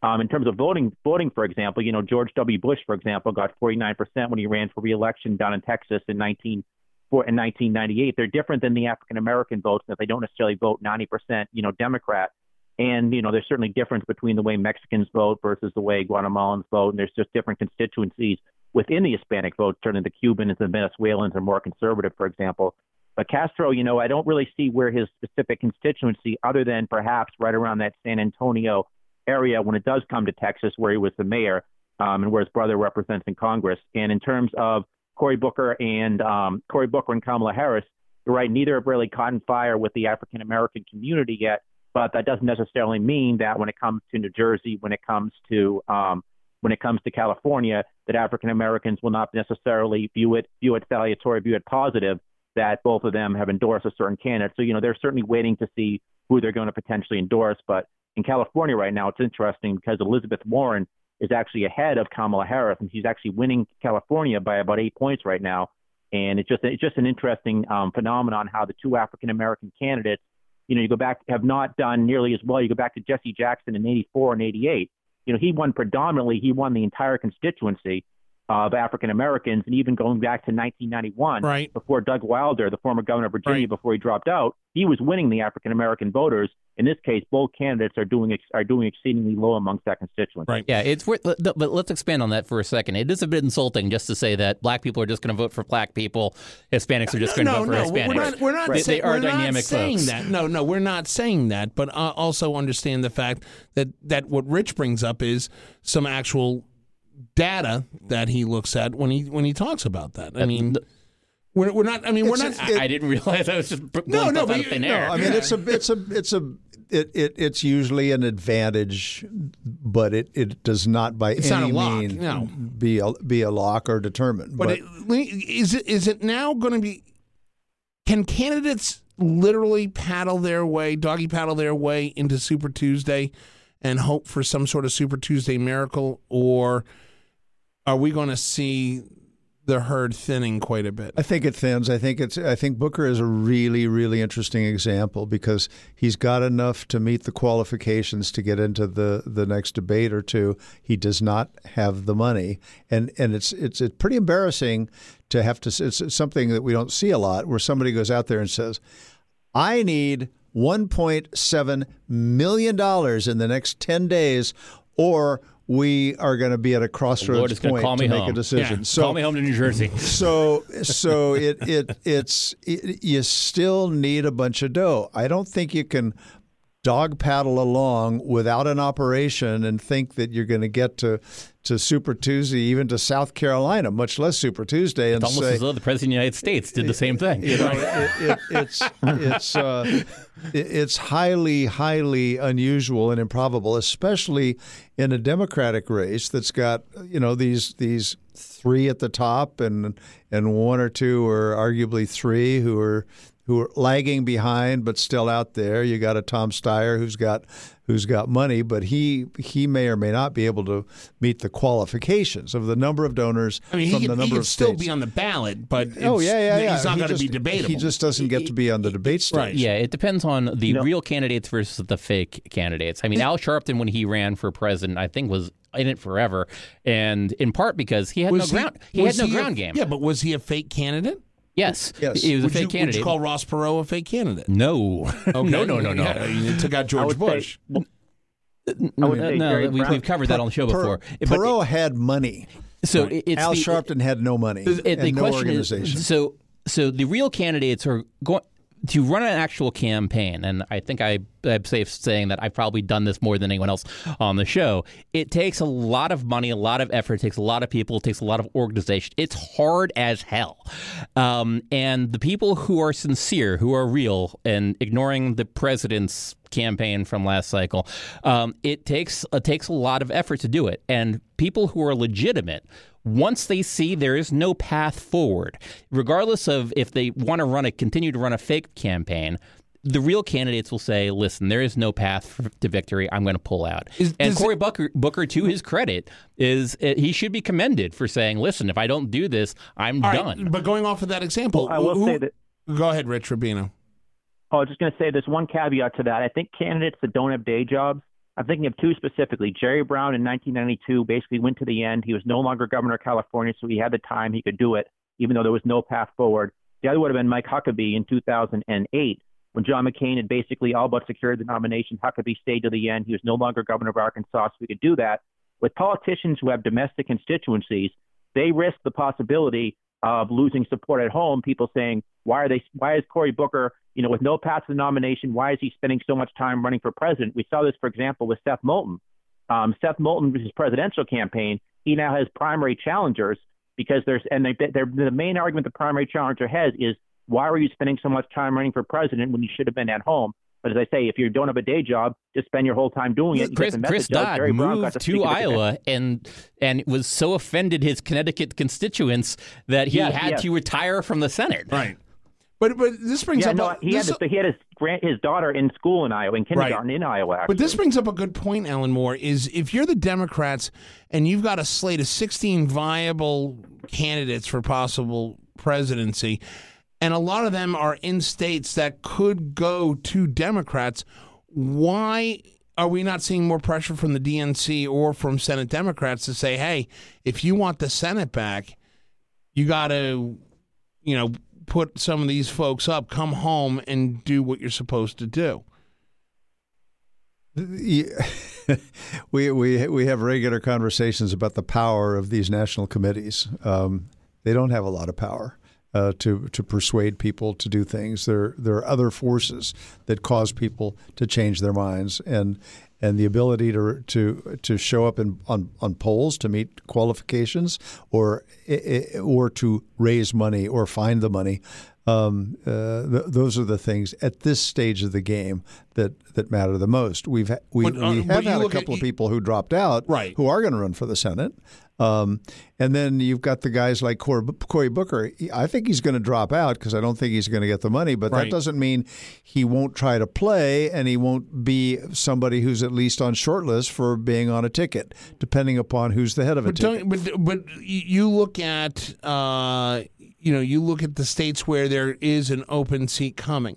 Um, in terms of voting, voting, for example, you know, George W. Bush, for example, got 49% when he ran for re-election down in Texas in 19 for in 1998. They're different than the African American votes that they don't necessarily vote 90%, you know, Democrat. And you know, there's certainly difference between the way Mexicans vote versus the way Guatemalans vote, and there's just different constituencies within the Hispanic vote. Certainly, the Cubans and the Venezuelans are more conservative, for example. But Castro, you know, I don't really see where his specific constituency, other than perhaps right around that San Antonio area when it does come to Texas, where he was the mayor um, and where his brother represents in Congress. And in terms of Cory Booker and um, Cory Booker and Kamala Harris, you're right. Neither have really caught fire with the African American community yet, but that doesn't necessarily mean that when it comes to New Jersey, when it comes to um, when it comes to California, that African Americans will not necessarily view it view it salutary, view it positive that both of them have endorsed a certain candidate. So you know they're certainly waiting to see who they're going to potentially endorse. But in California right now, it's interesting because Elizabeth Warren is actually ahead of Kamala Harris, and she's actually winning California by about eight points right now. And it's just it's just an interesting um, phenomenon how the two African American candidates, you know, you go back have not done nearly as well. You go back to Jesse Jackson in '84 and '88. You know, he won predominantly. He won the entire constituency of African Americans, and even going back to 1991, Right. before Doug Wilder, the former governor of Virginia, Right. before he dropped out, he was winning the African American voters. In this case, both candidates are doing ex- are doing exceedingly low amongst that constituency. Right. Yeah, it's worth, but let's expand on that for a second. It is a bit insulting just to say that black people are just going to vote for black people, Hispanics are just going to no, vote for no, Hispanics. we're not. We're not. They, say- they are we're not dynamic saying folks. that. No, no, we're not saying that. But uh, also understand the fact that that what Rich brings up is some actual data that he looks at when he when he talks about that. I mean, we're, we're not. I mean, we're It's- not. it- I didn't realize I was just No, blowing no, stuff but out of you- thin no. I mean, it's a [laughs] it's a it's a it, it it's usually an advantage, but it, it does not by It's any not a means no. be a be a lock or determined. But, But, it, is it is it now going to be? Can candidates literally paddle their way, doggy paddle their way into Super Tuesday, and hope for some sort of Super Tuesday miracle, or are we going to see the herd thinning quite a bit? I think it thins. I think it's. I think Booker is a really, really interesting example because he's got enough to meet the qualifications to get into the, the next debate or two. He does not have the money, and and it's it's it's pretty embarrassing to have to. It's something that we don't see a lot, where somebody goes out there and says, "I need 1.7 million dollars in the next 10 days, or." We are going to be at a Lord crossroads to point to make home. a decision. Yeah, So call me home to New Jersey. [laughs] so so it it it's it, you still need a bunch of dough. I don't think you can dog paddle along without an operation and think that you're going to get to to Super Tuesday, even to South Carolina, much less Super Tuesday, and It's almost say, as though the president of the United States did the same thing. you know, it, it, it's it's uh, [laughs] it- it's highly highly unusual and improbable, especially in a Democratic race that's got you know these these three at the top and and one or two or arguably three who are who are lagging behind but still out there. You got a Tom Steyer who's got who's got money, but he he may or may not be able to meet the qualifications of the number of donors I mean, from he the could, number he could of still be on the ballot, but Oh yeah, yeah, yeah. He's not He going to be just- debatable. He just doesn't get to be on the debate stage. Right. Yeah, it depends on the real candidates versus the fake candidates. I mean, Al Sharpton, when he ran for president, I think was in it forever, and in part because he had no ground. He, was had no a- ground game. Yeah, but was he a fake candidate? Yes, Yes. he was would a fake you, Would you call Ross Perot a fake candidate? no, Okay. [laughs] no, no, no, no. Yeah, he took out I George would Bush. [laughs] say, I No, would say Jerry we, we've covered that on the show Per- before. But- Perot had money. So it's Al the, Sharpton had no money it- and the no question organization. is so so the real candidates are going to run an actual campaign, and I think I, I'm safe saying that I've probably done this more than anyone else on the show. It takes a lot of money, a lot of effort, it takes a lot of people, it takes a lot of organization. It's hard as hell. Um, and the people who are sincere, who are real, and ignoring the president's campaign from last cycle, um, it takes it takes a lot of effort to do it. And people who are legitimate once they see there is no path forward, regardless of if they want to run a continue to run a fake campaign, the real candidates will say, "Listen, there is no path for, to victory. I'm going to pull out." Is- and does Cory Booker, Booker, to his credit, is uh, he should be commended for saying, "Listen, if I don't do this, I'm All right, done." but going off of that example, I will who- say that. Go ahead, Rich Rubino. Oh, I was just going to say there's one caveat to that. I think candidates that don't have day jobs, I'm thinking of two specifically. Jerry Brown in 1992 basically went to the end. He was no longer governor of California, so he had the time. He could do it, even though there was no path forward. The other would have been Mike Huckabee in 2008 when John McCain had basically all but secured the nomination. Huckabee stayed to the end. He was no longer governor of Arkansas, so we could do that. With politicians who have domestic constituencies, they risk the possibility of losing support at home. People saying, "Why are they? Why is Cory Booker, you know, with no path to the nomination? Why is he spending so much time running for president?" We saw this, for example, with Seth Moulton. Um, Seth Moulton, his presidential campaign, he now has primary challengers because there's and they, the main argument the primary challenger has is why are you spending so much time running for president when you should have been at home? But as I say, if you don't have a day job, just spend your whole time doing it. You Chris, get the Chris message out. Dodd Jerry moved to to Iowa and and was so offended his Connecticut constituents that he Yes, had yes. to retire from the Senate. Right. But but this brings Yeah, up no, a, he had this- his, he had his grand, his daughter in school in Iowa, in kindergarten in Iowa. Actually. But this brings up a good point, Alan Moore. Is if you're the Democrats and you've got a slate of 16 viable candidates for possible presidency, and a lot of them are in states that could go to Democrats, why are we not seeing more pressure from the DNC or from Senate Democrats to say, hey, if you want the Senate back, you got to, you know, put some of these folks up, come home and do what you're supposed to do? Yeah. [laughs] we we we have regular conversations about the power of these national committees. Um, they don't have a lot of power uh, to to persuade people to do things. There there are other forces that cause people to change their minds, and and the ability to to to show up in on, on polls to meet qualifications, or or to raise money or find the money. Um, uh, th- those are the things at this stage of the game that, that matter the most. We've ha- we, But, uh, we have had a look at- couple of people who dropped out, Right. who are going to run for the Senate, um, and then you've got the guys like Cory, Cory Booker. I think he's going to drop out because I don't think he's going to get the money, but Right. that doesn't mean he won't try to play and he won't be somebody who's at least on short list for being on a ticket, depending upon who's the head of a But ticket. but but you look at uh, you know you look at the states where there is an open seat coming,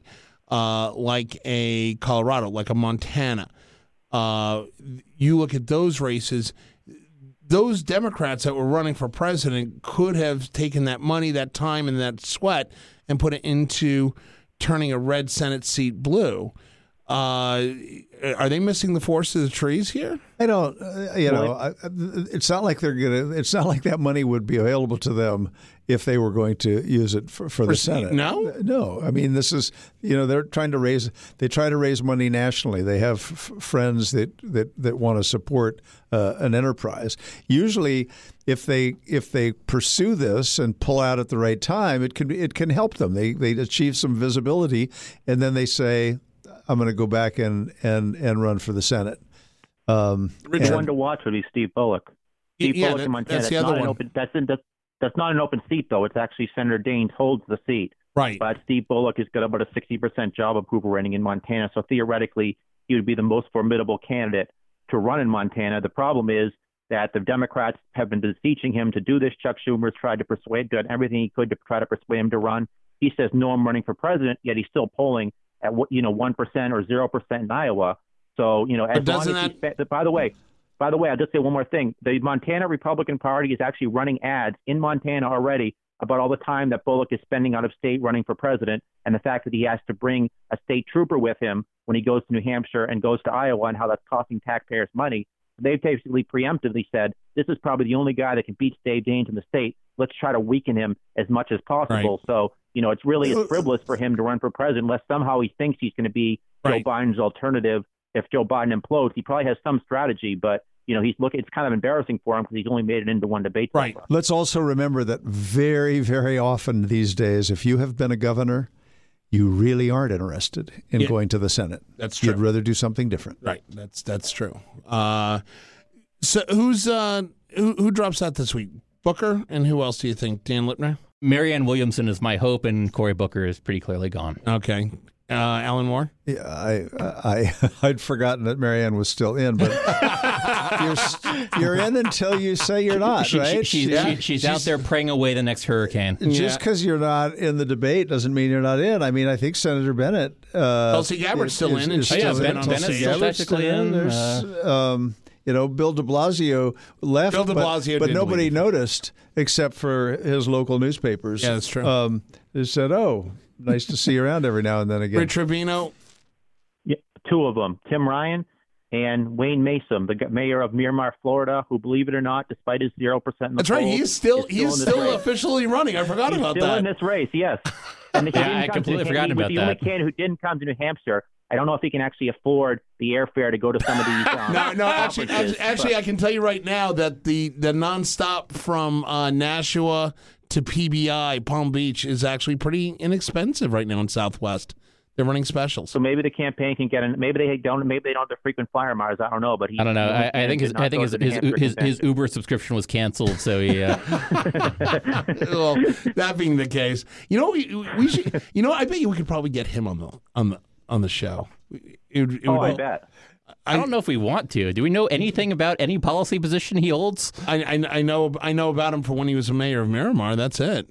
uh, like a Colorado, like a Montana. Uh, you look at those races. Those Democrats that were running for president could have taken that money, that time, and that sweat and put it into turning a red Senate seat blue. Uh, are they missing the forest of the trees here? I don't, uh, you know, I, it's not like they're gonna. It's not like that money would be available to them if they were going to use it for, for the Senate. no? no. I mean, this is, you know, they're trying to raise. They try to raise money nationally. They have f- friends that that that want to support uh, an enterprise. Usually, if they if they pursue this and pull out at the right time, it can be, it can help them. They they achieve some visibility, and then they say, "I'm going to go back and and and run for the Senate." Um, The and- one to watch would be Steve Bullock. Steve yeah, Bullock that- in Montana. that's the not other an one. open. That's in, that's that's not an open seat though. It's actually Senator Daines holds the seat. Right. But Steve Bullock has got about a 60% job approval rating in Montana. So theoretically, he would be the most formidable candidate to run in Montana. The problem is that the Democrats have been beseeching him to do this. Chuck Schumer's tried to persuade, him, done everything he could to try to persuade him to run. He says, no, I'm running for president, yet he's still polling at, what you know, 1% or 0% in Iowa. So, you know, as long as spe- by the way, by the way, I'll just say one more thing. The Montana Republican Party is actually running ads in Montana already about all the time that Bullock is spending out of state running for president and the fact that he has to bring a state trooper with him when he goes to New Hampshire and goes to Iowa and how that's costing taxpayers money. They've basically preemptively said, this is probably the only guy that can beat Dave Daines in the state. Let's try to weaken him as much as possible. Right. So, you know, it's really it's frivolous for him to run for president unless somehow he thinks he's going to be Right. Joe Biden's alternative. If Joe Biden implodes, he probably has some strategy, but you know, he's looking. It's kind of embarrassing for him because he's only made it into one debate. Right. far. Let's also remember that very, very often these days, if you have been a governor, you really aren't interested in Yeah. going to the Senate. That's true. You'd rather do something different. Right. That's that's true. Uh, so who's uh, who who drops out this week? Booker and who else do you think? Dan Lipner. Marianne Williamson is my hope, and Cory Booker is pretty clearly gone. Okay. Uh, Alan Moore. Yeah, I, I, [laughs] I'd forgotten that Marianne was still in, but [laughs] you're, you're in until you say you're not, She- she- right? she's, Yeah. she- she's out there praying away the next hurricane. Just Yeah. because you're not in the debate doesn't mean you're not in. I mean, I think Senator Bennet. Uh, Tulsi Gabbard's is- still is- in, and is she Oh, yeah, hasn't Ben- been on Bennet's still Gabbard's technically still in, There's, um, you know, Bill De Blasio left, Bill de but- Blasio but, did nobody leave. noticed except for his local newspapers. Yeah, that's true. Um, they said, "Oh, nice to see you around every now and then again." Rich Rubino. Yeah, two of them, Tim Ryan and Wayne Messam, the mayor of Miramar, Florida, who, believe it or not, despite his zero percent in the That's right. He's still is he's in still officially running. I forgot He's about still that. in this race, yes. [laughs] And Yeah, I completely forgot about he was about the only that. candidate who didn't come to New Hampshire. I don't know if he can actually afford the airfare to go to some of these. [laughs] Um, No, no. Actually, actually, actually, but- I can tell you right now that the the nonstop from uh, Nashua to PBI Palm Beach is actually pretty inexpensive right now in Southwest. They're running specials. So maybe the campaign can get in. Maybe they don't. Maybe they don't have the frequent flyer miles. I don't know, but he. I don't know. I, I think his I think not his go to the his, his, his. Uber subscription was canceled, so he. Uh, [laughs] [laughs] well, that being the case, you know, we, we should. You know, I bet you we could probably get him on the on the on the show. It, would- it Oh, would- I bet. I don't know if we want to. Do we know anything about any policy position he holds? I, I, I know I know about him for when he was mayor of Miramar. That's it.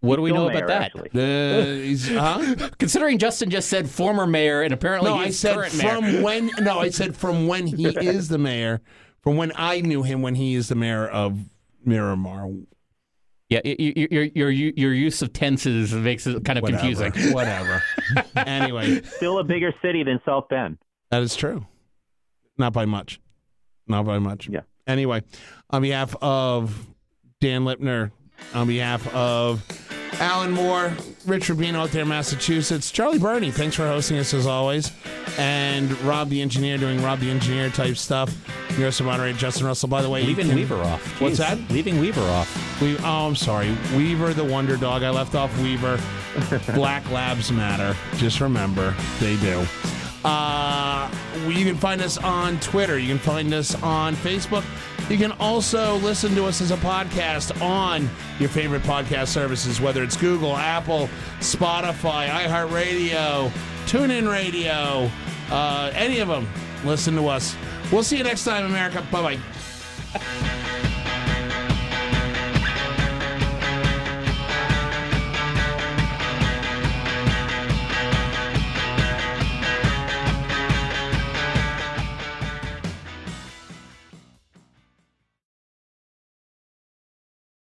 What do we know mayor, about that? Uh, he's, huh? [laughs] Considering Justin just said former mayor and apparently No, I said current from mayor. [laughs] when. No, I said from when he is the mayor. From when I knew him, when he is the mayor of Miramar. Yeah, y- y- your your your your use of tenses makes it kind of Whatever. confusing. [laughs] Whatever. [laughs] anyway, Still a bigger city than South Bend. that is true. Not by much. Not by much. Yeah. Anyway, on behalf of Dan Lipner, on behalf of Alan Moore, Rich Rubino out there in Massachusetts, Charlie Burney, thanks for hosting us as always, and Rob the engineer doing Rob the engineer type stuff. Your host and moderator Justin Russell. By the way, Leaving can- Weaver off. What's that? Leaving Weaver off. We, oh, I'm sorry. Weaver the Wonder Dog. I left off Weaver. [laughs] Black Labs matter. Just remember, they do. Uh, you can find us on Twitter. You can find us on Facebook. You can also listen to us as a podcast on your favorite podcast services, whether it's Google, Apple, Spotify, iHeartRadio, TuneIn Radio, uh, any of them. Listen to us. We'll see you next time, America. Bye bye. [laughs]